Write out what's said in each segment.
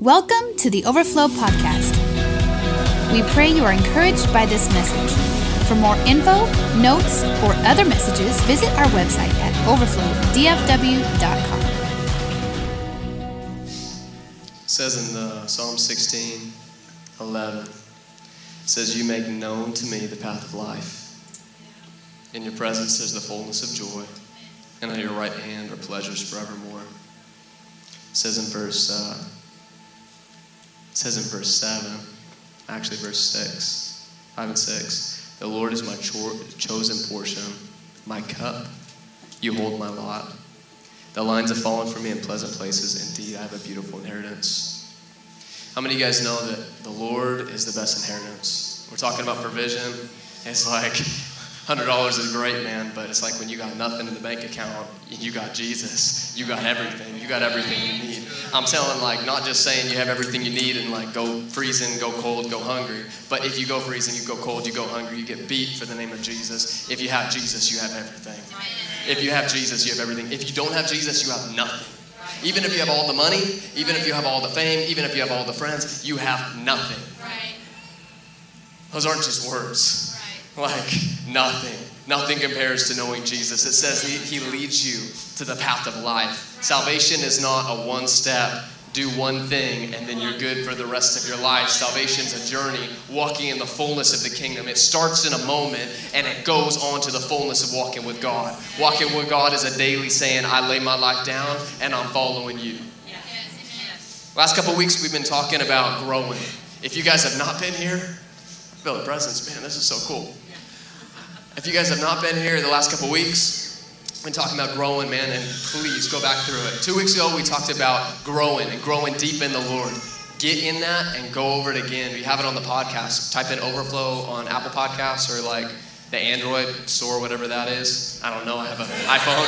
Welcome to the Overflow Podcast. We pray you are encouraged by this message. For more info, notes, or other messages, visit our website at overflowdfw.com. It says in the Psalm 16, 11, it says, You make known to me the path of life. In your presence is the fullness of joy, and at your right hand are pleasures forevermore. It says in verse, uh, it says in verse 7, actually verse 6, 5 and 6, The Lord is my cho- chosen portion, my cup. You hold my lot. The lines have fallen for me in pleasant places. Indeed, I have a beautiful inheritance. How many of you guys know that the Lord is the best inheritance? We're talking about provision. It's like $100 is great, man, but it's like when you got nothing in the bank account, you got Jesus. You got everything. You got everything you need. I'm telling, like, not just saying you have everything you need and, like, go freezing, go cold, go hungry, but if you go freezing, you go cold, you go hungry, you get beat for the name of Jesus. If you have Jesus, you have everything. If you have Jesus, you have everything. If you don't have Jesus, you have nothing. Even if you have all the money, even if you have all the fame, even if you have all the friends, you have nothing. Those aren't just words. Like nothing. Nothing compares to knowing Jesus. It says he, he leads you to the path of life. Salvation is not a one step, do one thing, and then you're good for the rest of your life. Salvation's a journey, walking in the fullness of the kingdom. It starts in a moment and it goes on to the fullness of walking with God. Walking with God is a daily saying, I lay my life down and I'm following you. Last couple weeks, we've been talking about growing. If you guys have not been here, feel the presence, man. This is so cool. If you guys have not been here the last couple weeks, been talking about growing, man, and please go back through it. Two weeks ago, we talked about growing and growing deep in the Lord. Get in that and go over it again. We have it on the podcast. Type in Overflow on Apple Podcasts or like the Android store, whatever that is. I don't know. I have an iPhone.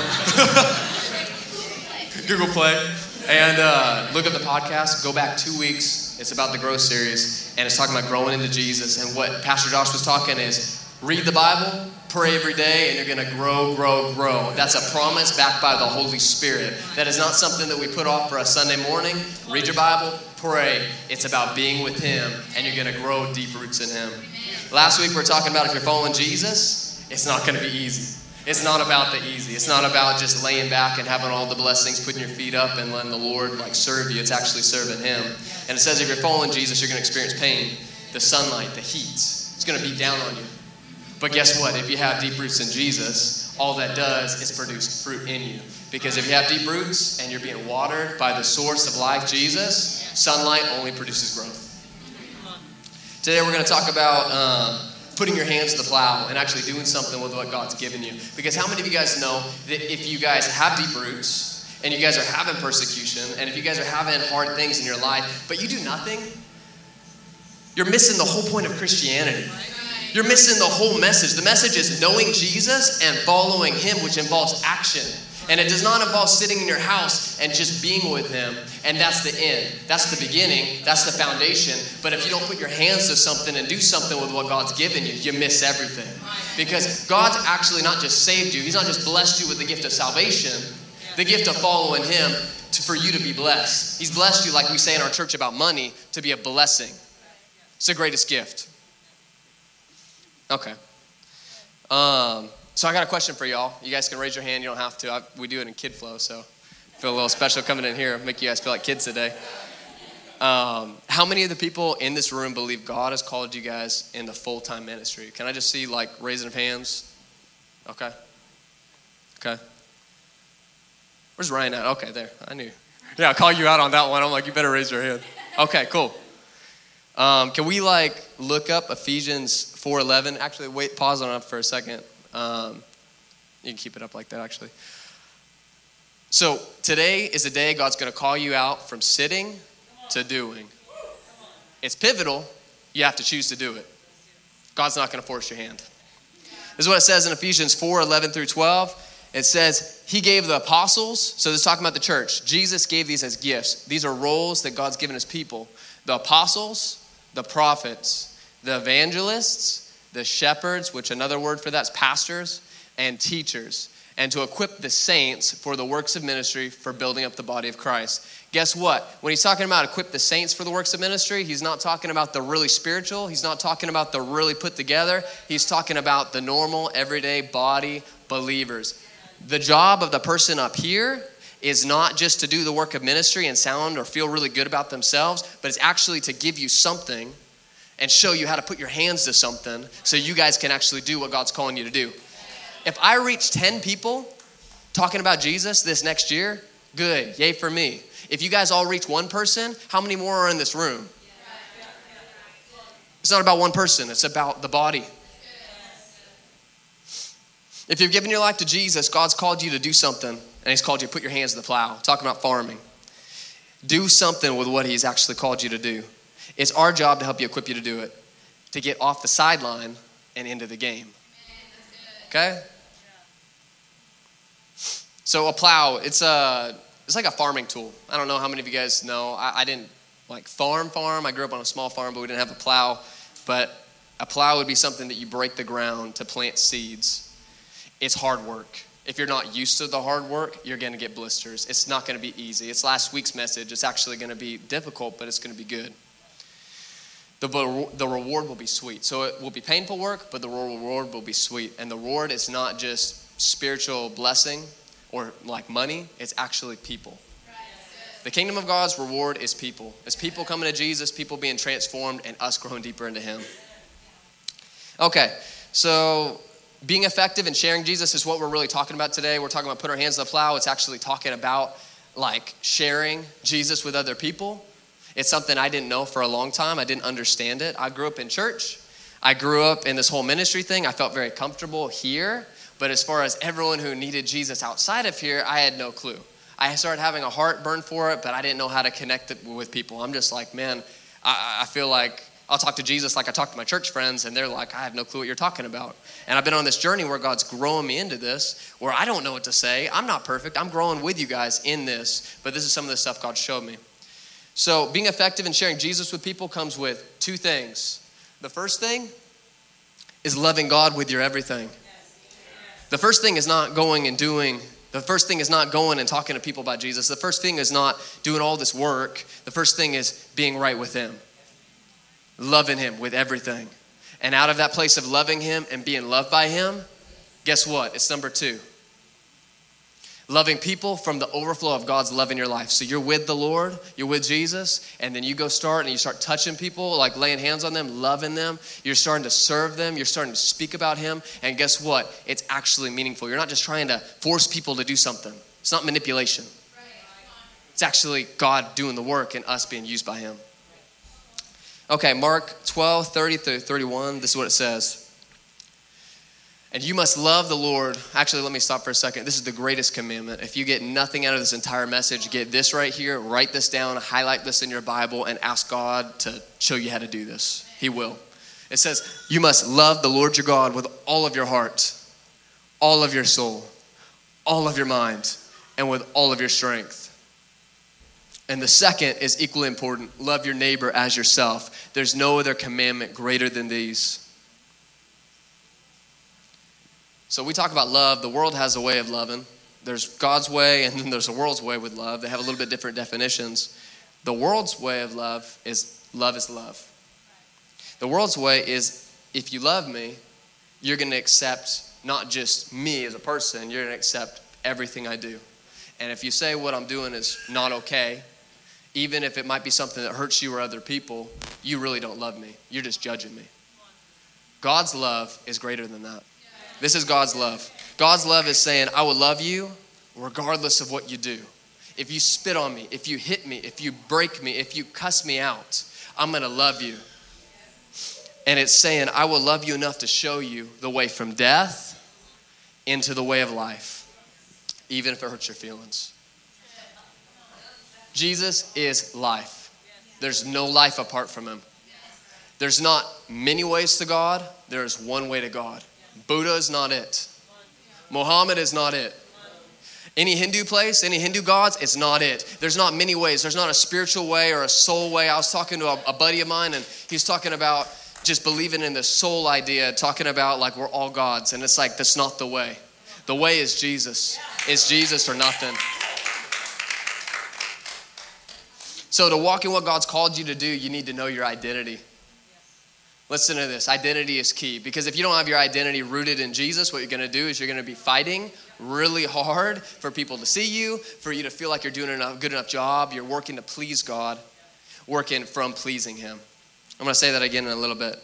Google Play. And uh, look at the podcast. Go back two weeks. It's about the growth series, and it's talking about growing into Jesus. And what Pastor Josh was talking is read the Bible, pray every day, and you're going to grow, grow, grow. That's a promise backed by the Holy Spirit. That is not something that we put off for a Sunday morning. Read your Bible, pray. It's about being with Him, and you're going to grow deep roots in Him. Last week we were talking about if you're following Jesus, it's not going to be easy. It's not about the easy. It's not about just laying back and having all the blessings, putting your feet up and letting the Lord like serve you. It's actually serving Him. And it says if you're following Jesus, you're going to experience pain, the sunlight, the heat. It's going to be down on you. But guess what? If you have deep roots in Jesus, all that does is produce fruit in you. Because if you have deep roots and you're being watered by the source of life, Jesus, sunlight only produces growth. Today we're going to talk about um, putting your hands to the plow and actually doing something with what God's given you. Because how many of you guys know that if you guys have deep roots and you guys are having persecution and if you guys are having hard things in your life, but you do nothing, you're missing the whole point of Christianity. You're missing the whole message. The message is knowing Jesus and following Him, which involves action. And it does not involve sitting in your house and just being with Him. And that's the end. That's the beginning. That's the foundation. But if you don't put your hands to something and do something with what God's given you, you miss everything. Because God's actually not just saved you, He's not just blessed you with the gift of salvation, the gift of following Him to, for you to be blessed. He's blessed you, like we say in our church about money, to be a blessing. It's the greatest gift. Okay. Um, so I got a question for y'all. You guys can raise your hand. You don't have to. I, we do it in Kid Flow, so feel a little special coming in here. Make you guys feel like kids today. Um, how many of the people in this room believe God has called you guys into full time ministry? Can I just see like raising of hands? Okay. Okay. Where's Ryan at? Okay, there. I knew. Yeah, I'll call you out on that one. I'm like, you better raise your hand. Okay, cool. Um, can we like look up Ephesians 4:11? Actually, wait, pause on it for a second. Um, you can keep it up like that, actually. So today is the day God's going to call you out from sitting to doing. It's pivotal. You have to choose to do it. God's not going to force your hand. This is what it says in Ephesians 4 11 through 12. It says, He gave the apostles, so this is talking about the church. Jesus gave these as gifts. These are roles that God's given His people the apostles, the prophets, the evangelists, the shepherds, which another word for that's pastors, and teachers, and to equip the saints for the works of ministry for building up the body of Christ, Guess what? When he's talking about equip the saints for the works of ministry, he's not talking about the really spiritual. He's not talking about the really put together. He's talking about the normal, everyday body believers. The job of the person up here is not just to do the work of ministry and sound or feel really good about themselves, but it's actually to give you something and show you how to put your hands to something so you guys can actually do what God's calling you to do. If I reach 10 people talking about Jesus this next year, good, yay for me. If you guys all reach one person, how many more are in this room? It's not about one person, it's about the body. If you've given your life to Jesus, God's called you to do something, and He's called you to put your hands to the plow. Talking about farming. Do something with what He's actually called you to do. It's our job to help you, equip you to do it, to get off the sideline and into the game. Okay? So a plow, it's a it's like a farming tool. I don't know how many of you guys know. I, I didn't like farm farm. I grew up on a small farm, but we didn't have a plow. But a plow would be something that you break the ground to plant seeds. It's hard work. If you're not used to the hard work, you're going to get blisters. It's not going to be easy. It's last week's message. It's actually going to be difficult, but it's going to be good. The, the reward will be sweet. So it will be painful work, but the reward will be sweet. And the reward is not just spiritual blessing, or like money, it's actually people. The kingdom of God's reward is people. It's people coming to Jesus, people being transformed, and us growing deeper into Him. Okay, so being effective and sharing Jesus is what we're really talking about today. We're talking about putting our hands to the plow. It's actually talking about like sharing Jesus with other people. It's something I didn't know for a long time. I didn't understand it. I grew up in church. I grew up in this whole ministry thing. I felt very comfortable here. But as far as everyone who needed Jesus outside of here, I had no clue. I started having a heartburn for it, but I didn't know how to connect it with people. I'm just like, man, I, I feel like I'll talk to Jesus like I talk to my church friends, and they're like, I have no clue what you're talking about. And I've been on this journey where God's growing me into this, where I don't know what to say. I'm not perfect. I'm growing with you guys in this, but this is some of the stuff God showed me. So, being effective in sharing Jesus with people comes with two things. The first thing is loving God with your everything. The first thing is not going and doing, the first thing is not going and talking to people about Jesus. The first thing is not doing all this work. The first thing is being right with Him, loving Him with everything. And out of that place of loving Him and being loved by Him, guess what? It's number two loving people from the overflow of God's love in your life. So you're with the Lord, you're with Jesus, and then you go start and you start touching people, like laying hands on them, loving them. You're starting to serve them, you're starting to speak about Him, and guess what? It's actually meaningful. You're not just trying to force people to do something, it's not manipulation. It's actually God doing the work and us being used by Him. Okay, Mark 12, 30 through 31, this is what it says. And you must love the Lord. Actually, let me stop for a second. This is the greatest commandment. If you get nothing out of this entire message, get this right here, write this down, highlight this in your Bible, and ask God to show you how to do this. He will. It says, You must love the Lord your God with all of your heart, all of your soul, all of your mind, and with all of your strength. And the second is equally important love your neighbor as yourself. There's no other commandment greater than these. So we talk about love. The world has a way of loving. There's God's way, and then there's the world's way with love. They have a little bit different definitions. The world's way of love is love is love. The world's way is if you love me, you're going to accept not just me as a person, you're going to accept everything I do. And if you say what I'm doing is not okay, even if it might be something that hurts you or other people, you really don't love me. You're just judging me. God's love is greater than that. This is God's love. God's love is saying, I will love you regardless of what you do. If you spit on me, if you hit me, if you break me, if you cuss me out, I'm going to love you. And it's saying, I will love you enough to show you the way from death into the way of life, even if it hurts your feelings. Jesus is life. There's no life apart from him. There's not many ways to God, there is one way to God. Buddha is not it. Muhammad is not it. Any Hindu place, any Hindu gods, it's not it. There's not many ways. There's not a spiritual way or a soul way. I was talking to a, a buddy of mine, and he's talking about just believing in the soul idea, talking about like we're all gods, and it's like that's not the way. The way is Jesus. It's Jesus or nothing. So, to walk in what God's called you to do, you need to know your identity. Listen to this identity is key because if you don't have your identity rooted in Jesus, what you're going to do is you're going to be fighting really hard for people to see you, for you to feel like you're doing a good enough job. You're working to please God, working from pleasing Him. I'm going to say that again in a little bit.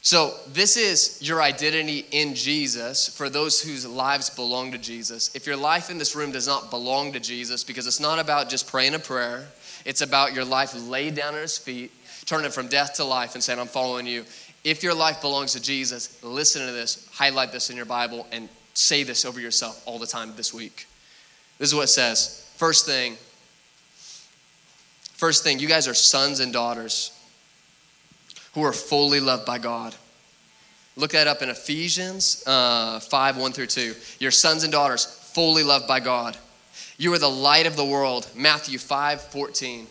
So, this is your identity in Jesus for those whose lives belong to Jesus. If your life in this room does not belong to Jesus, because it's not about just praying a prayer, it's about your life laid down at His feet turning from death to life and saying, I'm following you. If your life belongs to Jesus, listen to this, highlight this in your Bible, and say this over yourself all the time this week. This is what it says. First thing, first thing, you guys are sons and daughters who are fully loved by God. Look that up in Ephesians uh, 5 1 through 2. Your sons and daughters, fully loved by God. You are the light of the world. Matthew 5 14.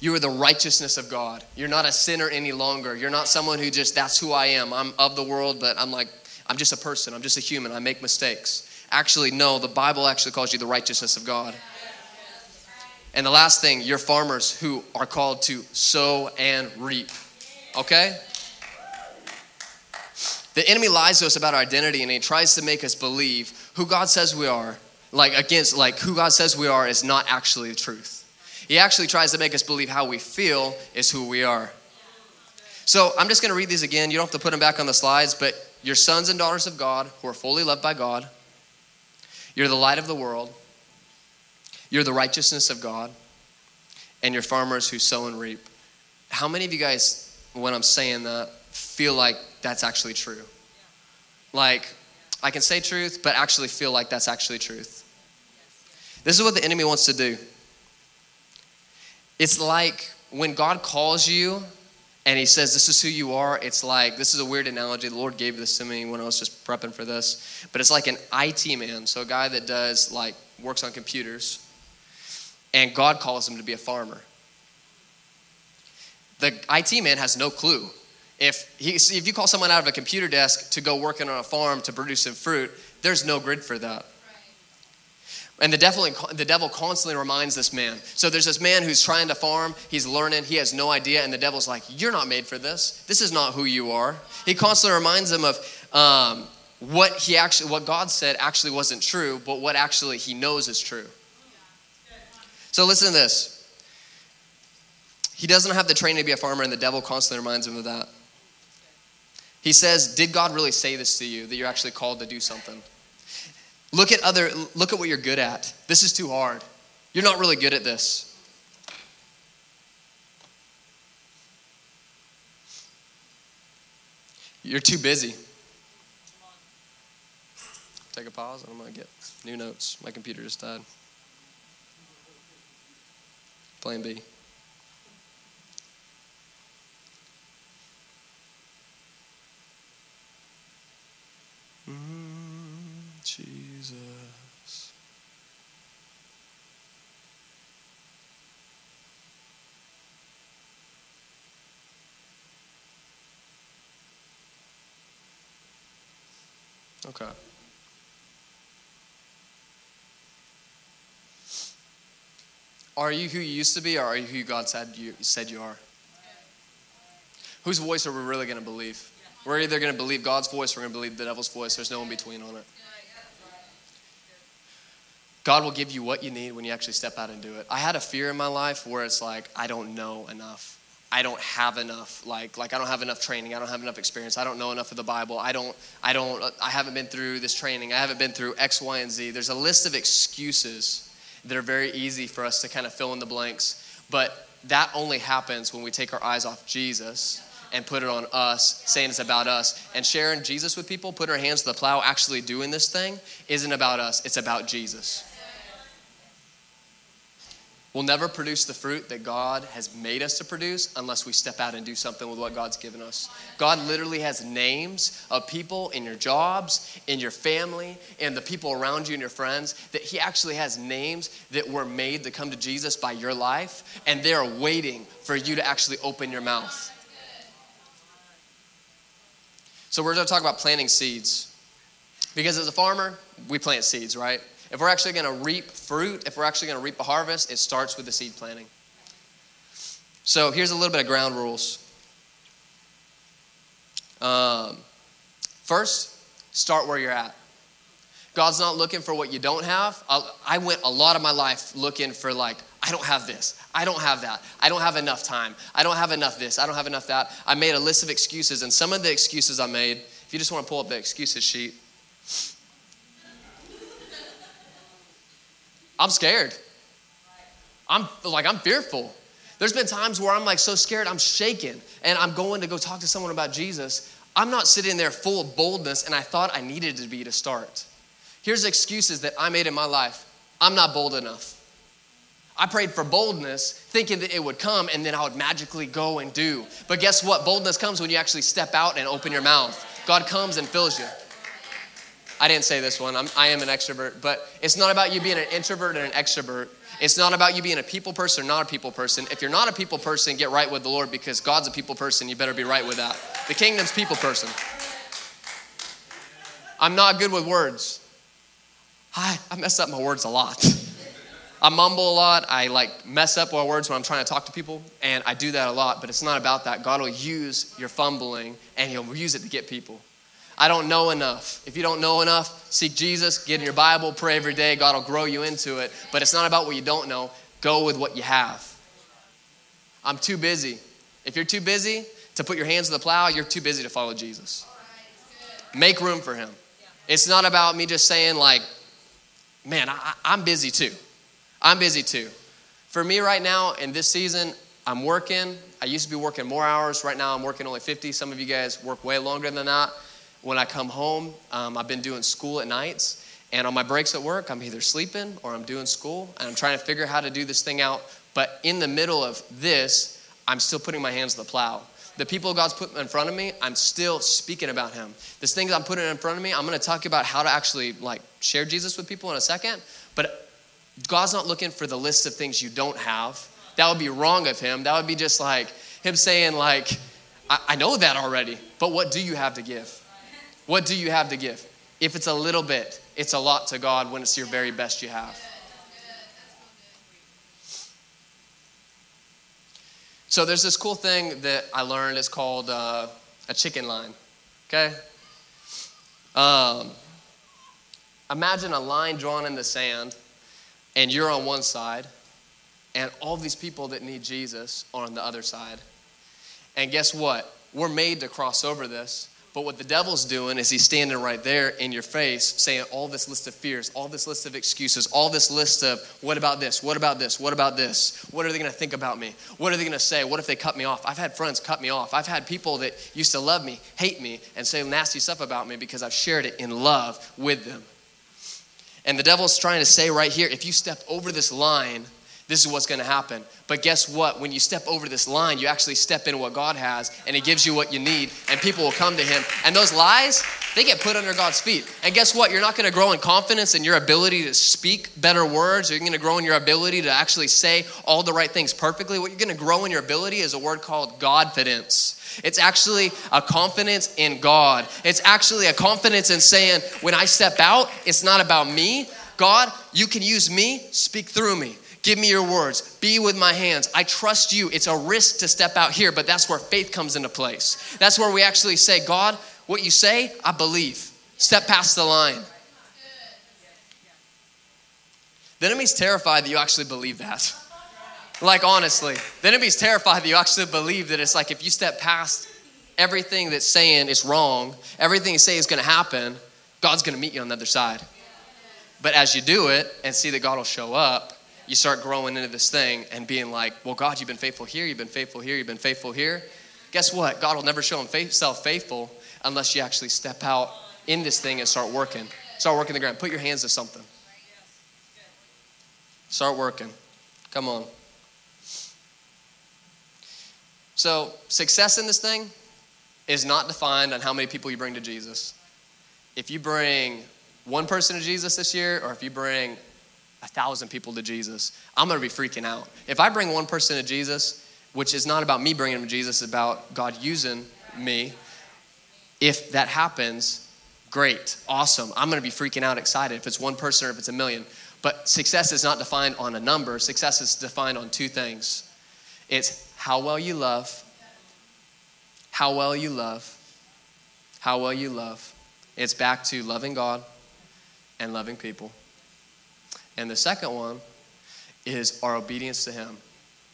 You are the righteousness of God. You're not a sinner any longer. You're not someone who just, that's who I am. I'm of the world, but I'm like, I'm just a person. I'm just a human. I make mistakes. Actually, no, the Bible actually calls you the righteousness of God. And the last thing, you're farmers who are called to sow and reap. Okay? The enemy lies to us about our identity and he tries to make us believe who God says we are. Like against like who God says we are is not actually the truth. He actually tries to make us believe how we feel is who we are. So I'm just going to read these again. You don't have to put them back on the slides, but you're sons and daughters of God who are fully loved by God. You're the light of the world. You're the righteousness of God. And you're farmers who sow and reap. How many of you guys, when I'm saying that, feel like that's actually true? Like, I can say truth, but actually feel like that's actually truth. This is what the enemy wants to do. It's like when God calls you and he says, This is who you are, it's like, this is a weird analogy. The Lord gave this to me when I was just prepping for this. But it's like an IT man, so a guy that does, like, works on computers, and God calls him to be a farmer. The IT man has no clue. If, he, if you call someone out of a computer desk to go working on a farm to produce some fruit, there's no grid for that. And the devil, the devil constantly reminds this man. So there's this man who's trying to farm, he's learning, he has no idea, and the devil's like, You're not made for this. This is not who you are. He constantly reminds him of um, what he actually, what God said actually wasn't true, but what actually he knows is true. So listen to this. He doesn't have the training to be a farmer, and the devil constantly reminds him of that. He says, Did God really say this to you, that you're actually called to do something? Look at other look at what you're good at. This is too hard. You're not really good at this. You're too busy. Take a pause and I'm going to get new notes. My computer just died. Plan B. Jesus. Okay. Are you who you used to be, or are you who God said you said you are? Whose voice are we really going to believe? We're either going to believe God's voice or we're going to believe the devil's voice. There's no in between on it. God will give you what you need when you actually step out and do it. I had a fear in my life where it's like, I don't know enough. I don't have enough. Like, like I don't have enough training. I don't have enough experience. I don't know enough of the Bible. I don't, I don't, I haven't been through this training. I haven't been through X, Y, and Z. There's a list of excuses that are very easy for us to kind of fill in the blanks. But that only happens when we take our eyes off Jesus and put it on us, saying it's about us. And sharing Jesus with people, putting our hands to the plow, actually doing this thing, isn't about us, it's about Jesus. We'll never produce the fruit that God has made us to produce unless we step out and do something with what God's given us. God literally has names of people in your jobs, in your family, and the people around you and your friends that He actually has names that were made to come to Jesus by your life, and they're waiting for you to actually open your mouth. So, we're going to talk about planting seeds. Because as a farmer, we plant seeds, right? If we're actually going to reap fruit, if we're actually going to reap a harvest, it starts with the seed planting. So here's a little bit of ground rules. Um, first, start where you're at. God's not looking for what you don't have. I went a lot of my life looking for, like, I don't have this. I don't have that. I don't have enough time. I don't have enough this. I don't have enough that. I made a list of excuses, and some of the excuses I made, if you just want to pull up the excuses sheet, I'm scared. I'm like, I'm fearful. There's been times where I'm like so scared, I'm shaking, and I'm going to go talk to someone about Jesus. I'm not sitting there full of boldness, and I thought I needed to be to start. Here's excuses that I made in my life I'm not bold enough. I prayed for boldness, thinking that it would come and then I would magically go and do. But guess what? Boldness comes when you actually step out and open your mouth. God comes and fills you. I didn't say this one. I'm, I am an extrovert, but it's not about you being an introvert and an extrovert. It's not about you being a people person or not a people person. If you're not a people person, get right with the Lord because God's a people person. You better be right with that. The kingdom's people person. I'm not good with words. I, I mess up my words a lot. I mumble a lot. I like mess up my words when I'm trying to talk to people, and I do that a lot, but it's not about that. God will use your fumbling and He'll use it to get people. I don't know enough. If you don't know enough, seek Jesus, get in your Bible, pray every day. God will grow you into it. But it's not about what you don't know. Go with what you have. I'm too busy. If you're too busy to put your hands to the plow, you're too busy to follow Jesus. Make room for Him. It's not about me just saying, like, man, I, I'm busy too. I'm busy too. For me right now in this season, I'm working. I used to be working more hours. Right now, I'm working only 50. Some of you guys work way longer than that. When I come home, um, I've been doing school at nights. And on my breaks at work, I'm either sleeping or I'm doing school. And I'm trying to figure how to do this thing out. But in the middle of this, I'm still putting my hands to the plow. The people God's put in front of me, I'm still speaking about Him. This thing I'm putting in front of me, I'm going to talk about how to actually like share Jesus with people in a second. But God's not looking for the list of things you don't have. That would be wrong of Him. That would be just like Him saying, like, I, I know that already, but what do you have to give? What do you have to give? If it's a little bit, it's a lot to God when it's your very best you have. So there's this cool thing that I learned. It's called uh, a chicken line. Okay. Um, imagine a line drawn in the sand, and you're on one side, and all these people that need Jesus are on the other side. And guess what? We're made to cross over this. But what the devil's doing is he's standing right there in your face saying all this list of fears, all this list of excuses, all this list of what about this? What about this? What about this? What are they going to think about me? What are they going to say? What if they cut me off? I've had friends cut me off. I've had people that used to love me, hate me, and say nasty stuff about me because I've shared it in love with them. And the devil's trying to say right here if you step over this line, this is what's going to happen. But guess what? When you step over this line, you actually step into what God has, and He gives you what you need, and people will come to Him. And those lies, they get put under God's feet. And guess what? You're not going to grow in confidence in your ability to speak better words. You're going to grow in your ability to actually say all the right things perfectly. What you're going to grow in your ability is a word called Godfidence. It's actually a confidence in God. It's actually a confidence in saying, when I step out, it's not about me. God, you can use me, speak through me. Give me your words. Be with my hands. I trust you. It's a risk to step out here, but that's where faith comes into place. That's where we actually say, God, what you say, I believe. Step past the line. The enemy's terrified that you actually believe that. Like, honestly, the enemy's terrified that you actually believe that it's like if you step past everything that's saying is wrong, everything you say is going to happen, God's going to meet you on the other side. But as you do it and see that God will show up, you start growing into this thing and being like, well, God, you've been faithful here, you've been faithful here, you've been faithful here. Guess what? God will never show himself faithful unless you actually step out in this thing and start working. Start working the ground. Put your hands to something. Start working. Come on. So, success in this thing is not defined on how many people you bring to Jesus. If you bring one person to Jesus this year, or if you bring a thousand people to Jesus, I'm gonna be freaking out. If I bring one person to Jesus, which is not about me bringing them to Jesus, it's about God using me, if that happens, great, awesome. I'm gonna be freaking out, excited if it's one person or if it's a million. But success is not defined on a number, success is defined on two things it's how well you love, how well you love, how well you love. It's back to loving God and loving people. And the second one is our obedience to Him.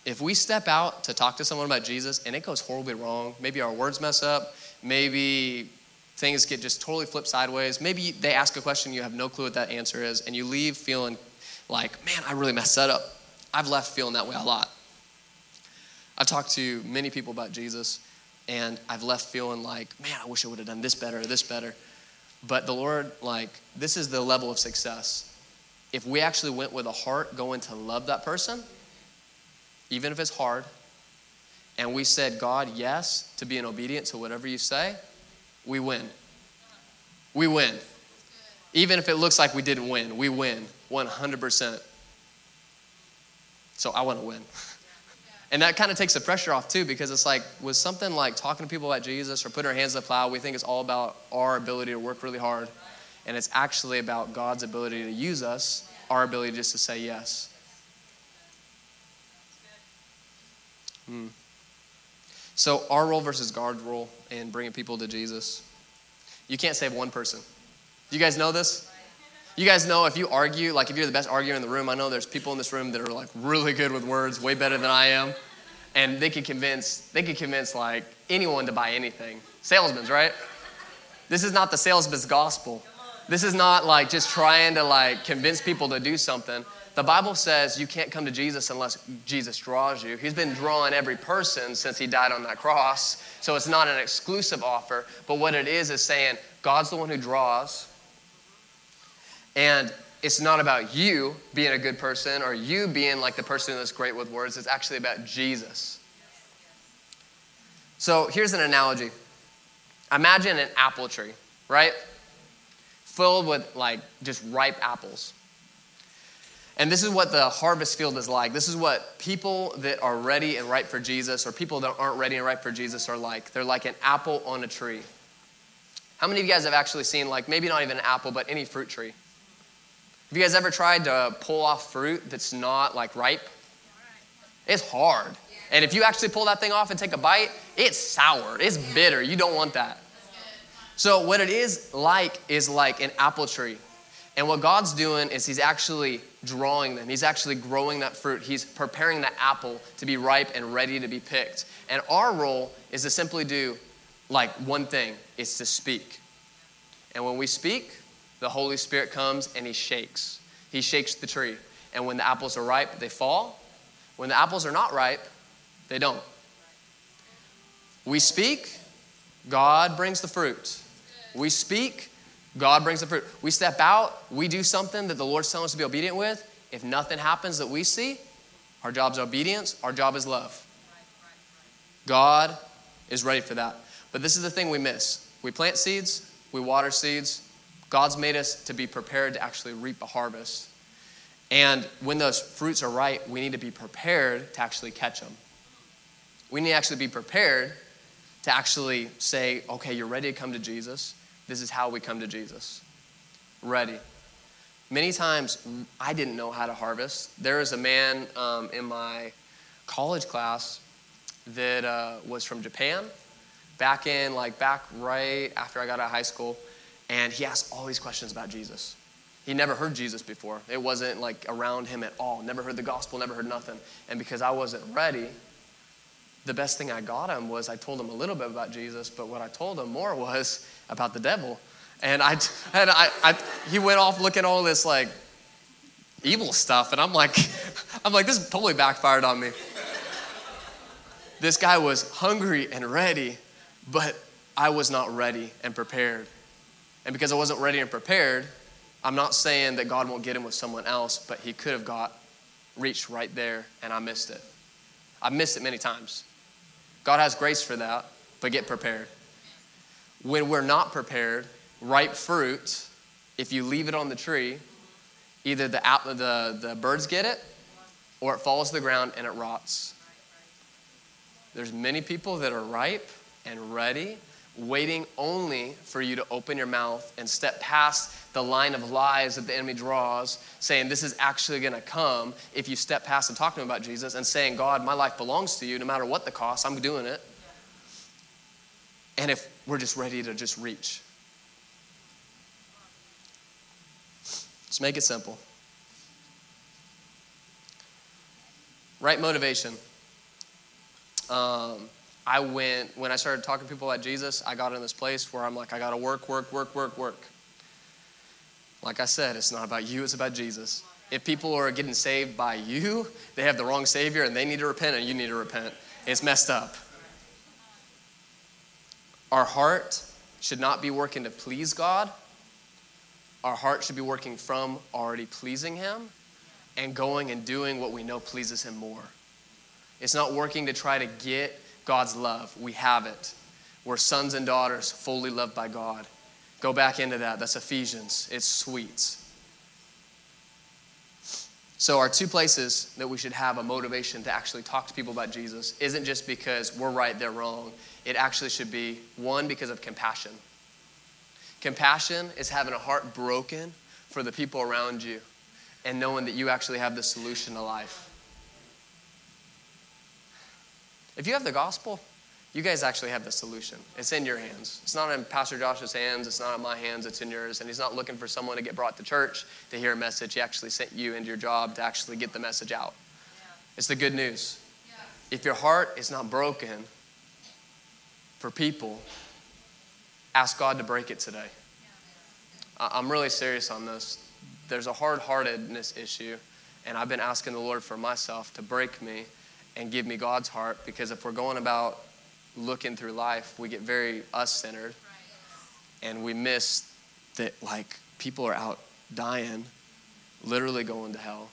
If we step out to talk to someone about Jesus and it goes horribly wrong, maybe our words mess up, maybe things get just totally flipped sideways, maybe they ask a question, you have no clue what that answer is, and you leave feeling like, man, I really messed that up. I've left feeling that way a lot. I've talked to many people about Jesus, and I've left feeling like, man, I wish I would have done this better or this better. But the Lord, like, this is the level of success. If we actually went with a heart going to love that person, even if it's hard, and we said, God, yes, to being obedient to whatever you say, we win. We win. Even if it looks like we didn't win, we win 100%. So I want to win. And that kind of takes the pressure off too, because it's like with something like talking to people about Jesus or putting our hands to the plow, we think it's all about our ability to work really hard. And it's actually about God's ability to use us, our ability just to say yes. Hmm. So, our role versus God's role in bringing people to Jesus. You can't save one person. You guys know this? You guys know if you argue, like if you're the best arguer in the room, I know there's people in this room that are like really good with words, way better than I am. And they could convince, they could convince like anyone to buy anything. Salesmen's, right? This is not the salesman's gospel. This is not like just trying to like convince people to do something. The Bible says you can't come to Jesus unless Jesus draws you. He's been drawing every person since he died on that cross. So it's not an exclusive offer, but what it is is saying God's the one who draws, and it's not about you being a good person or you being like the person that's great with words. It's actually about Jesus. So here's an analogy Imagine an apple tree, right? Filled with like just ripe apples. And this is what the harvest field is like. This is what people that are ready and ripe for Jesus or people that aren't ready and ripe for Jesus are like. They're like an apple on a tree. How many of you guys have actually seen, like, maybe not even an apple, but any fruit tree? Have you guys ever tried to pull off fruit that's not like ripe? It's hard. And if you actually pull that thing off and take a bite, it's sour, it's bitter. You don't want that. So, what it is like is like an apple tree. And what God's doing is He's actually drawing them. He's actually growing that fruit. He's preparing the apple to be ripe and ready to be picked. And our role is to simply do like one thing it's to speak. And when we speak, the Holy Spirit comes and he shakes. He shakes the tree. And when the apples are ripe, they fall. When the apples are not ripe, they don't. We speak, God brings the fruit. We speak, God brings the fruit. We step out, we do something that the Lord's telling us to be obedient with. If nothing happens that we see, our job is obedience, our job is love. God is ready for that. But this is the thing we miss we plant seeds, we water seeds, God's made us to be prepared to actually reap a harvest. And when those fruits are ripe, we need to be prepared to actually catch them. We need to actually be prepared to actually say, okay, you're ready to come to Jesus. This is how we come to Jesus. Ready. Many times I didn't know how to harvest. There was a man um, in my college class that uh, was from Japan back in, like, back right after I got out of high school and he asked all these questions about Jesus. He never heard Jesus before. It wasn't like around him at all. Never heard the gospel, never heard nothing. And because I wasn't ready, the best thing I got him was I told him a little bit about Jesus, but what I told him more was about the devil. And I, and I, I he went off looking all this like evil stuff, and I'm like, I'm like, this totally backfired on me. This guy was hungry and ready, but I was not ready and prepared. And because I wasn't ready and prepared, I'm not saying that God won't get him with someone else, but he could have got reached right there and I missed it. I've missed it many times. God has grace for that, but get prepared. When we're not prepared, ripe fruit, if you leave it on the tree, either the, the, the birds get it or it falls to the ground and it rots. There's many people that are ripe and ready waiting only for you to open your mouth and step past the line of lies that the enemy draws, saying this is actually going to come if you step past and talk to him about Jesus and saying, God, my life belongs to you no matter what the cost, I'm doing it. And if we're just ready to just reach. Let's make it simple. Right motivation. Um, I went, when I started talking to people about Jesus, I got in this place where I'm like, I got to work, work, work, work, work. Like I said, it's not about you, it's about Jesus. If people are getting saved by you, they have the wrong Savior and they need to repent and you need to repent. It's messed up. Our heart should not be working to please God. Our heart should be working from already pleasing Him and going and doing what we know pleases Him more. It's not working to try to get God's love. We have it. We're sons and daughters fully loved by God. Go back into that. That's Ephesians. It's sweet. So, our two places that we should have a motivation to actually talk to people about Jesus isn't just because we're right, they're wrong. It actually should be one, because of compassion. Compassion is having a heart broken for the people around you and knowing that you actually have the solution to life. If you have the gospel, you guys actually have the solution. It's in your hands. It's not in Pastor Josh's hands. It's not in my hands. It's in yours. And he's not looking for someone to get brought to church to hear a message. He actually sent you into your job to actually get the message out. Yeah. It's the good news. Yeah. If your heart is not broken for people, ask God to break it today. Yeah. I'm really serious on this. There's a hard heartedness issue, and I've been asking the Lord for myself to break me and give me God's heart because if we're going about looking through life, we get very us centered and we miss that, like, people are out dying, literally going to hell.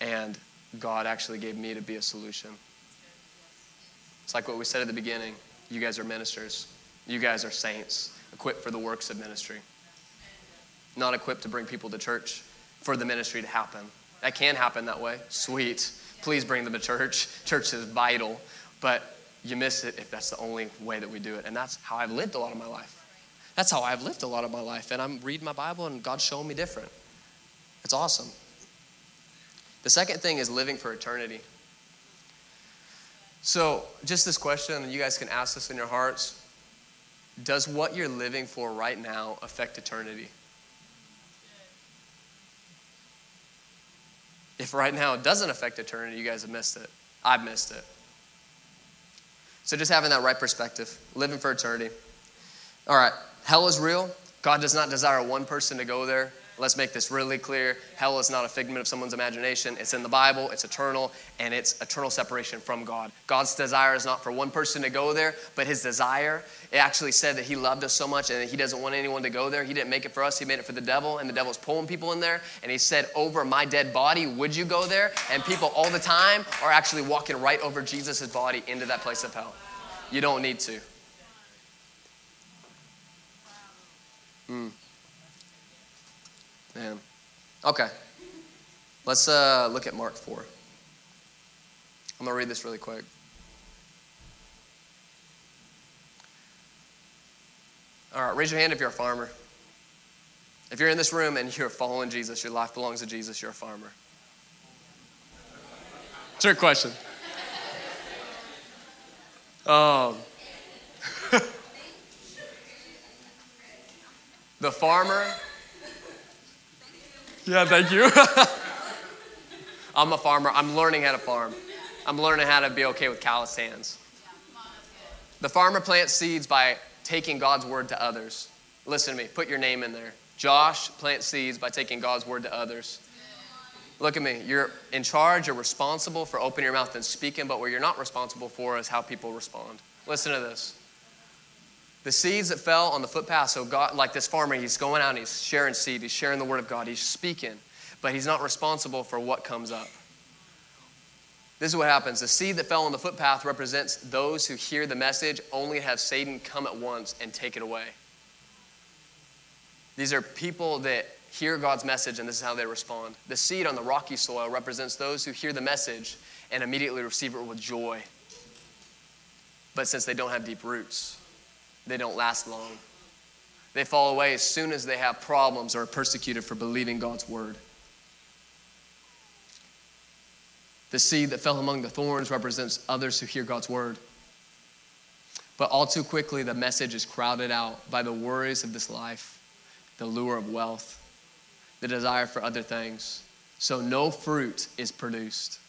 And God actually gave me to be a solution. It's like what we said at the beginning you guys are ministers, you guys are saints, equipped for the works of ministry. Not equipped to bring people to church for the ministry to happen. That can happen that way. Sweet. Please bring them to church. Church is vital, but you miss it if that's the only way that we do it. And that's how I've lived a lot of my life. That's how I've lived a lot of my life. And I'm reading my Bible and God's showing me different. It's awesome. The second thing is living for eternity. So, just this question, you guys can ask this in your hearts Does what you're living for right now affect eternity? If right now it doesn't affect eternity, you guys have missed it. I've missed it. So just having that right perspective, living for eternity. All right, hell is real. God does not desire one person to go there. Let's make this really clear. Hell is not a figment of someone's imagination. It's in the Bible, it's eternal, and it's eternal separation from God. God's desire is not for one person to go there, but his desire, it actually said that he loved us so much and he doesn't want anyone to go there. He didn't make it for us, he made it for the devil, and the devil's pulling people in there. And he said, Over my dead body, would you go there? And people all the time are actually walking right over Jesus' body into that place of hell. You don't need to. Hmm. Man. Okay. Let's uh, look at Mark 4. I'm going to read this really quick. All right, raise your hand if you're a farmer. If you're in this room and you're following Jesus, your life belongs to Jesus, you're a farmer. Trick question. Um, the farmer yeah, thank you. I'm a farmer. I'm learning how to farm. I'm learning how to be okay with calloused hands. The farmer plants seeds by taking God's word to others. Listen to me, put your name in there. Josh plants seeds by taking God's word to others. Look at me. You're in charge, you're responsible for opening your mouth and speaking, but what you're not responsible for is how people respond. Listen to this. The seeds that fell on the footpath, so God, like this farmer, he's going out and he's sharing seed, he's sharing the word of God, he's speaking, but he's not responsible for what comes up. This is what happens. The seed that fell on the footpath represents those who hear the message only have Satan come at once and take it away. These are people that hear God's message and this is how they respond. The seed on the rocky soil represents those who hear the message and immediately receive it with joy. But since they don't have deep roots, they don't last long. They fall away as soon as they have problems or are persecuted for believing God's word. The seed that fell among the thorns represents others who hear God's word. But all too quickly, the message is crowded out by the worries of this life, the lure of wealth, the desire for other things. So no fruit is produced.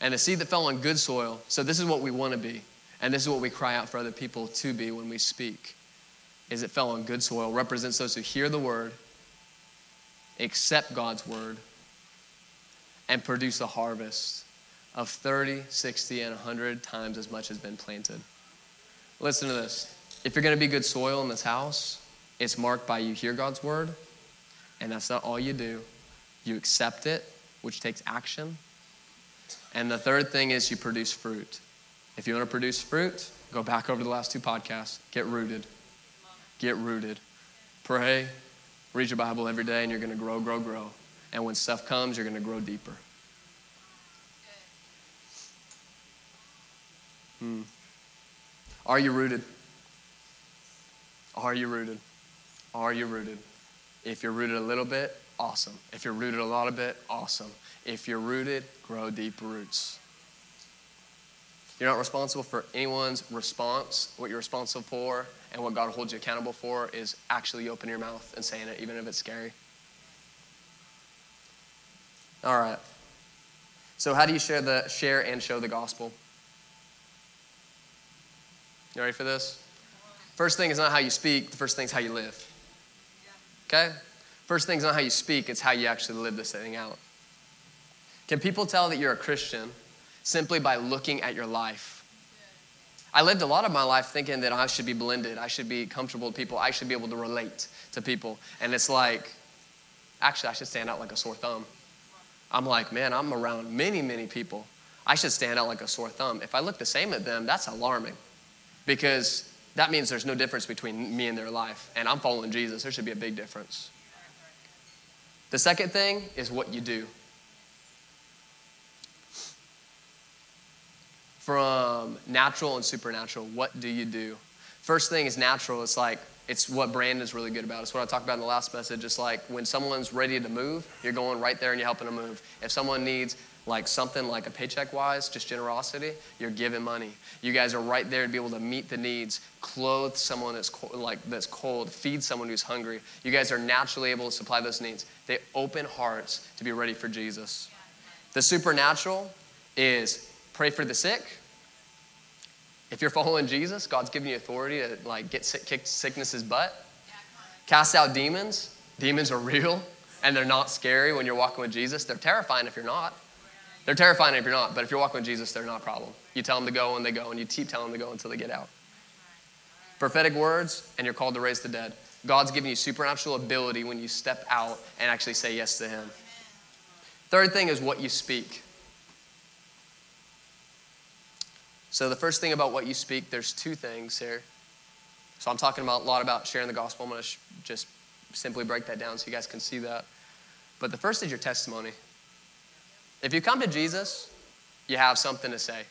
And the seed that fell on good soil, so this is what we want to be. And this is what we cry out for other people to be when we speak. Is it fell on good soil, represents those who hear the word, accept God's word, and produce a harvest of 30, 60, and 100 times as much has been planted. Listen to this. If you're going to be good soil in this house, it's marked by you hear God's word, and that's not all you do. You accept it, which takes action. And the third thing is you produce fruit. If you want to produce fruit, go back over the last two podcasts. Get rooted. Get rooted. Pray, read your Bible every day, and you're going to grow, grow, grow. And when stuff comes, you're going to grow deeper. Hmm. Are you rooted? Are you rooted? Are you rooted? If you're rooted a little bit, awesome. If you're rooted a lot of bit, awesome. If you're rooted, grow deep roots. You're not responsible for anyone's response. What you're responsible for and what God holds you accountable for is actually opening your mouth and saying it, even if it's scary. All right. So, how do you share the share and show the gospel? You ready for this? First thing is not how you speak. The first thing is how you live. Okay. First thing is not how you speak. It's how you actually live this thing out. Can people tell that you're a Christian simply by looking at your life? I lived a lot of my life thinking that I should be blended, I should be comfortable with people, I should be able to relate to people. And it's like, actually, I should stand out like a sore thumb. I'm like, man, I'm around many, many people. I should stand out like a sore thumb. If I look the same at them, that's alarming because that means there's no difference between me and their life. And I'm following Jesus, there should be a big difference. The second thing is what you do. From natural and supernatural, what do you do? First thing is natural. It's like, it's what Brandon's really good about. It's what I talked about in the last message. It's like when someone's ready to move, you're going right there and you're helping them move. If someone needs like something like a paycheck wise, just generosity, you're giving money. You guys are right there to be able to meet the needs, clothe someone that's cold, like that's cold, feed someone who's hungry. You guys are naturally able to supply those needs. They open hearts to be ready for Jesus. The supernatural is pray for the sick. If you're following Jesus, God's giving you authority to like get sick, kick sickness's butt. Cast out demons. Demons are real and they're not scary when you're walking with Jesus. They're terrifying if you're not. They're terrifying if you're not, but if you're walking with Jesus, they're not a problem. You tell them to go and they go, and you keep telling them to go until they get out. Prophetic words, and you're called to raise the dead. God's giving you supernatural ability when you step out and actually say yes to Him. Third thing is what you speak. So, the first thing about what you speak, there's two things here. So, I'm talking about a lot about sharing the gospel. I'm going to sh- just simply break that down so you guys can see that. But the first is your testimony. If you come to Jesus, you have something to say.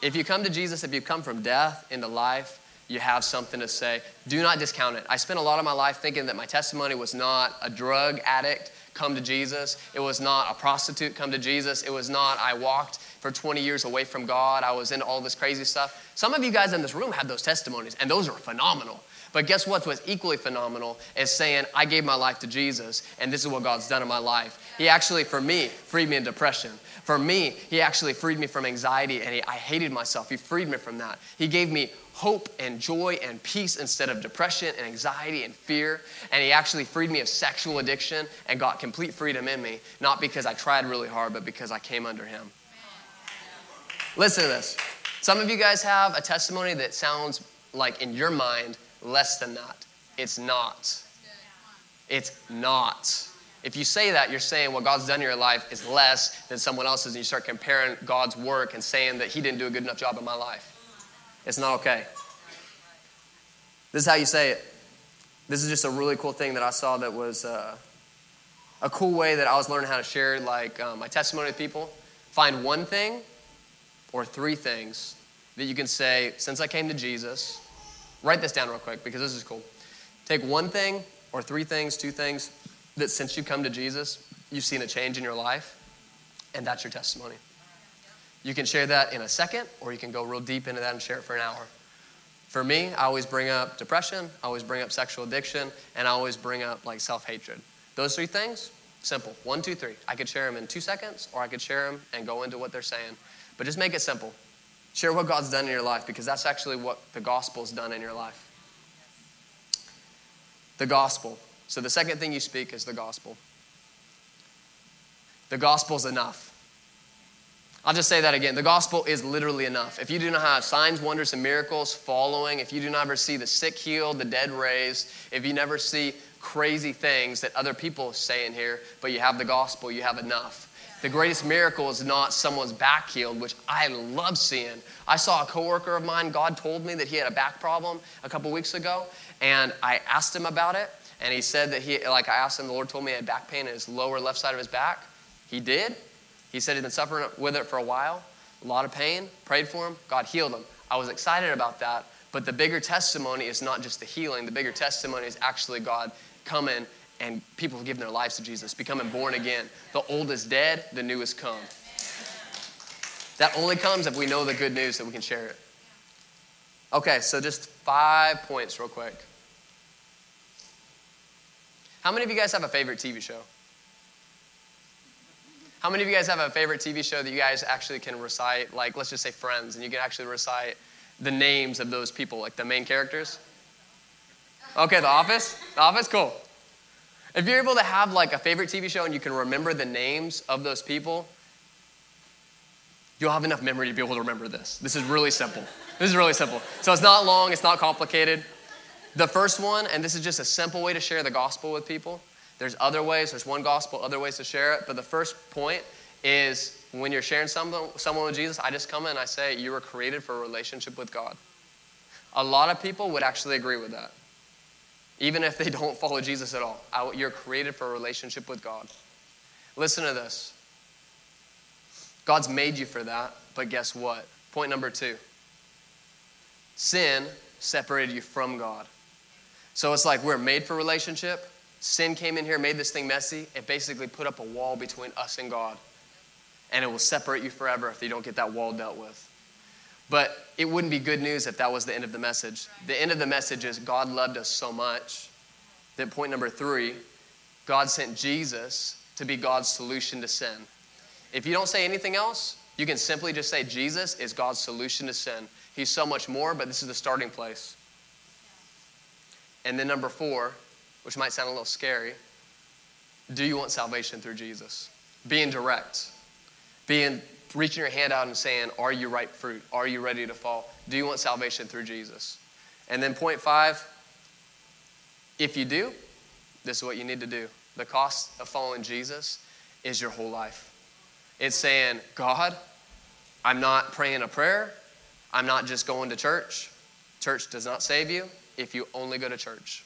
If you come to Jesus, if you come from death into life, you have something to say. Do not discount it. I spent a lot of my life thinking that my testimony was not a drug addict come to Jesus. It was not a prostitute come to Jesus. It was not I walked for 20 years away from God. I was in all this crazy stuff. Some of you guys in this room had those testimonies, and those are phenomenal. But guess what was equally phenomenal is saying, I gave my life to Jesus, and this is what God's done in my life. He actually, for me, freed me in depression. For me, He actually freed me from anxiety, and he, I hated myself. He freed me from that. He gave me hope and joy and peace instead of depression and anxiety and fear. And He actually freed me of sexual addiction and got complete freedom in me, not because I tried really hard, but because I came under Him. Listen to this. Some of you guys have a testimony that sounds like in your mind less than that. It's not. It's not. If you say that, you're saying what God's done in your life is less than someone else's, and you start comparing God's work and saying that He didn't do a good enough job in my life. It's not okay. This is how you say it. This is just a really cool thing that I saw that was uh, a cool way that I was learning how to share like um, my testimony with people. Find one thing or three things that you can say since I came to Jesus Write this down real quick because this is cool. Take one thing or three things, two things that since you come to Jesus, you've seen a change in your life, and that's your testimony. You can share that in a second, or you can go real deep into that and share it for an hour. For me, I always bring up depression, I always bring up sexual addiction, and I always bring up like self hatred. Those three things, simple. One, two, three. I could share them in two seconds, or I could share them and go into what they're saying. But just make it simple. Share what God's done in your life because that's actually what the gospel's done in your life. The gospel. So the second thing you speak is the gospel. The gospel's enough. I'll just say that again. The gospel is literally enough. If you do not have signs, wonders, and miracles following, if you do not ever see the sick healed, the dead raised, if you never see crazy things that other people say in here, but you have the gospel, you have enough. The greatest miracle is not someone's back healed, which I love seeing. I saw a coworker of mine, God told me that he had a back problem a couple weeks ago, and I asked him about it, and he said that he, like I asked him, the Lord told me he had back pain in his lower left side of his back. He did. He said he'd been suffering with it for a while, a lot of pain, prayed for him, God healed him. I was excited about that, but the bigger testimony is not just the healing, the bigger testimony is actually God coming and people giving their lives to Jesus, becoming born again. The old is dead, the new is come. That only comes if we know the good news that we can share it. Okay, so just five points, real quick. How many of you guys have a favorite TV show? How many of you guys have a favorite TV show that you guys actually can recite, like, let's just say Friends, and you can actually recite the names of those people, like the main characters? Okay, The Office? The Office? Cool. If you're able to have like a favorite TV show and you can remember the names of those people, you'll have enough memory to be able to remember this. This is really simple. This is really simple. So it's not long, it's not complicated. The first one, and this is just a simple way to share the gospel with people. There's other ways, there's one gospel, other ways to share it, but the first point is when you're sharing someone, someone with Jesus, I just come in and I say, You were created for a relationship with God. A lot of people would actually agree with that even if they don't follow Jesus at all. You're created for a relationship with God. Listen to this God's made you for that, but guess what? Point number two sin separated you from God. So it's like we're made for relationship. Sin came in here, made this thing messy, and basically put up a wall between us and God. And it will separate you forever if you don't get that wall dealt with. But it wouldn't be good news if that was the end of the message. The end of the message is God loved us so much that point number three, God sent Jesus to be God's solution to sin. If you don't say anything else, you can simply just say Jesus is God's solution to sin. He's so much more, but this is the starting place. And then number four, which might sound a little scary, do you want salvation through Jesus? Being direct, being reaching your hand out and saying, Are you ripe fruit? Are you ready to fall? Do you want salvation through Jesus? And then, point five, if you do, this is what you need to do. The cost of following Jesus is your whole life. It's saying, God, I'm not praying a prayer. I'm not just going to church. Church does not save you if you only go to church.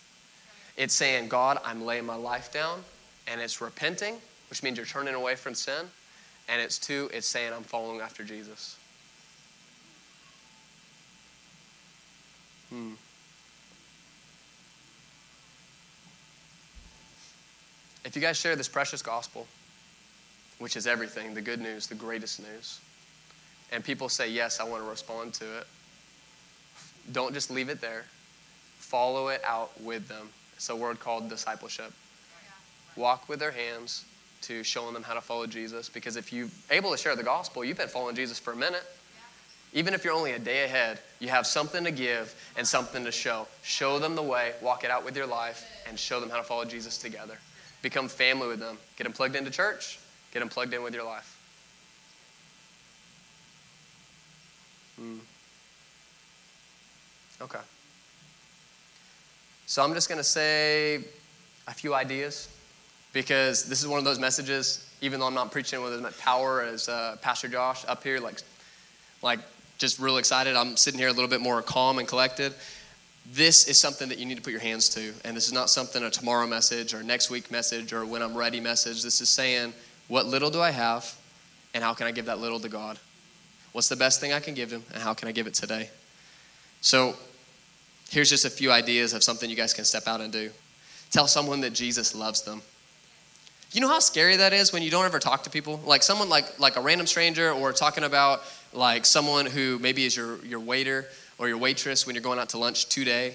It's saying, God, I'm laying my life down, and it's repenting, which means you're turning away from sin. And it's two, it's saying, I'm following after Jesus. Hmm. If you guys share this precious gospel, which is everything, the good news, the greatest news, and people say, Yes, I want to respond to it, don't just leave it there. Follow it out with them. It's a word called discipleship. Walk with their hands, to showing them how to follow Jesus. Because if you're able to share the gospel, you've been following Jesus for a minute. Even if you're only a day ahead, you have something to give and something to show. Show them the way, walk it out with your life, and show them how to follow Jesus together. Become family with them. Get them plugged into church, get them plugged in with your life. Hmm. Okay. So I'm just going to say a few ideas because this is one of those messages, even though I'm not preaching with as much power as uh, Pastor Josh up here, like, like just real excited. I'm sitting here a little bit more calm and collected. This is something that you need to put your hands to. And this is not something a tomorrow message or next week message or when I'm ready message. This is saying, what little do I have and how can I give that little to God? What's the best thing I can give Him and how can I give it today? So, Here's just a few ideas of something you guys can step out and do. Tell someone that Jesus loves them. You know how scary that is when you don't ever talk to people? Like someone like like a random stranger or talking about like someone who maybe is your, your waiter or your waitress when you're going out to lunch today.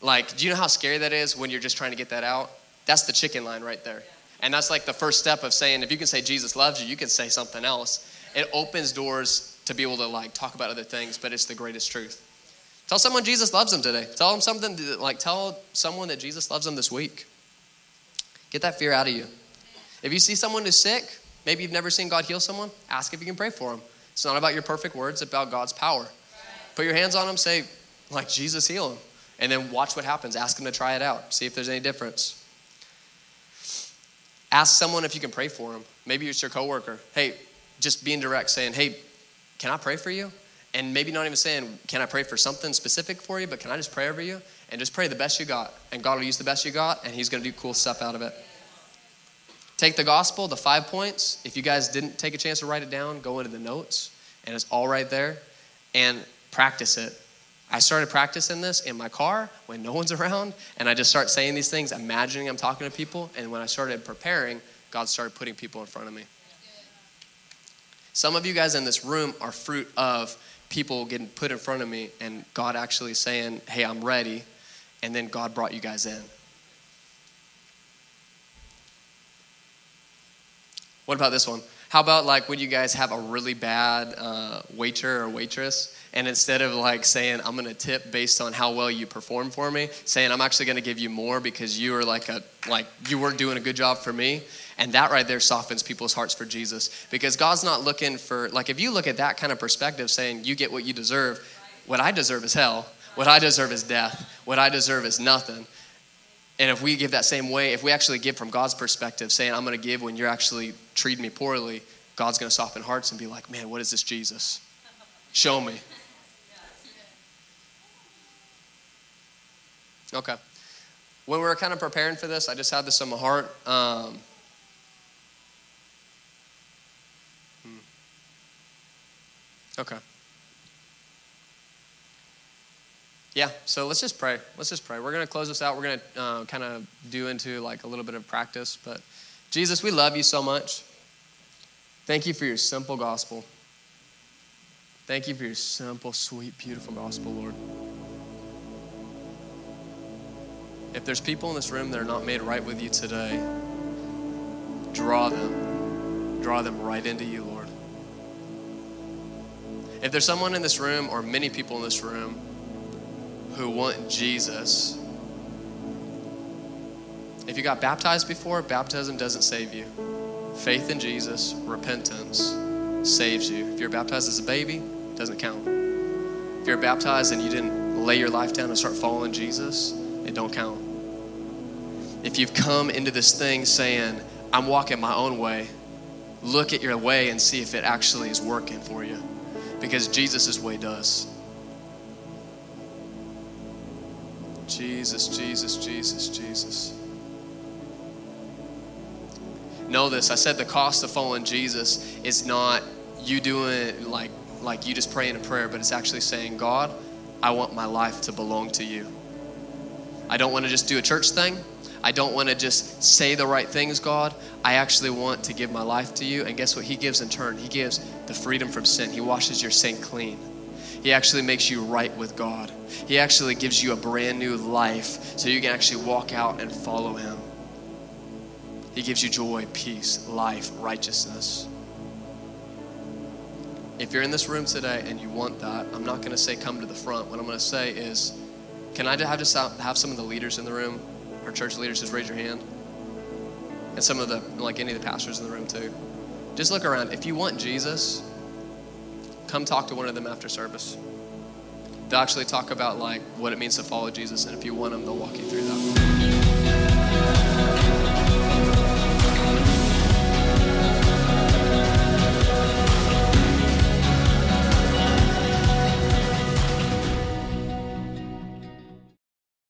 Like, do you know how scary that is when you're just trying to get that out? That's the chicken line right there. And that's like the first step of saying if you can say Jesus loves you, you can say something else. It opens doors to be able to like talk about other things, but it's the greatest truth. Tell someone Jesus loves them today. Tell them something like tell someone that Jesus loves them this week. Get that fear out of you. If you see someone who's sick, maybe you've never seen God heal someone, ask if you can pray for them. It's not about your perfect words, it's about God's power. Put your hands on them, say, like Jesus heal them. And then watch what happens. Ask them to try it out. See if there's any difference. Ask someone if you can pray for them. Maybe it's your coworker. Hey, just being direct, saying, hey, can I pray for you? And maybe not even saying, can I pray for something specific for you, but can I just pray over you? And just pray the best you got. And God will use the best you got, and He's going to do cool stuff out of it. Take the gospel, the five points. If you guys didn't take a chance to write it down, go into the notes, and it's all right there, and practice it. I started practicing this in my car when no one's around, and I just start saying these things, imagining I'm talking to people, and when I started preparing, God started putting people in front of me. Some of you guys in this room are fruit of people getting put in front of me and God actually saying, Hey, I'm ready. And then God brought you guys in. What about this one? How about like when you guys have a really bad uh, waiter or waitress, and instead of like saying I'm gonna tip based on how well you perform for me, saying I'm actually gonna give you more because you are like a like you were doing a good job for me, and that right there softens people's hearts for Jesus because God's not looking for, like, if you look at that kind of perspective, saying you get what you deserve, what I deserve is hell, what I deserve is death, what I deserve is nothing. And if we give that same way, if we actually give from God's perspective, saying, I'm going to give when you're actually treating me poorly, God's going to soften hearts and be like, man, what is this Jesus? Show me. Okay. When we were kind of preparing for this, I just had this on my heart. Um, Okay. Yeah, so let's just pray. Let's just pray. We're going to close this out. We're going to uh, kind of do into like a little bit of practice. But Jesus, we love you so much. Thank you for your simple gospel. Thank you for your simple, sweet, beautiful gospel, Lord. If there's people in this room that are not made right with you today, draw them. Draw them right into you, Lord. If there's someone in this room or many people in this room who want Jesus, if you got baptized before, baptism doesn't save you. Faith in Jesus, repentance saves you. If you're baptized as a baby, it doesn't count. If you're baptized and you didn't lay your life down and start following Jesus, it don't count. If you've come into this thing saying, I'm walking my own way, look at your way and see if it actually is working for you because Jesus' way does. Jesus, Jesus, Jesus, Jesus. Know this. I said the cost of following Jesus is not you doing like like you just praying a prayer, but it's actually saying, God, I want my life to belong to you. I don't want to just do a church thing. I don't want to just say the right things, God. I actually want to give my life to you. And guess what? He gives in turn. He gives the freedom from sin. He washes your sin clean. He actually makes you right with God. He actually gives you a brand new life so you can actually walk out and follow Him. He gives you joy, peace, life, righteousness. If you're in this room today and you want that, I'm not going to say come to the front. What I'm going to say is, can I have just have some of the leaders in the room our church leaders, just raise your hand. And some of the, like any of the pastors in the room too. Just look around. If you want Jesus, come talk to one of them after service. They'll actually talk about like what it means to follow Jesus, and if you want them, they'll walk you through that.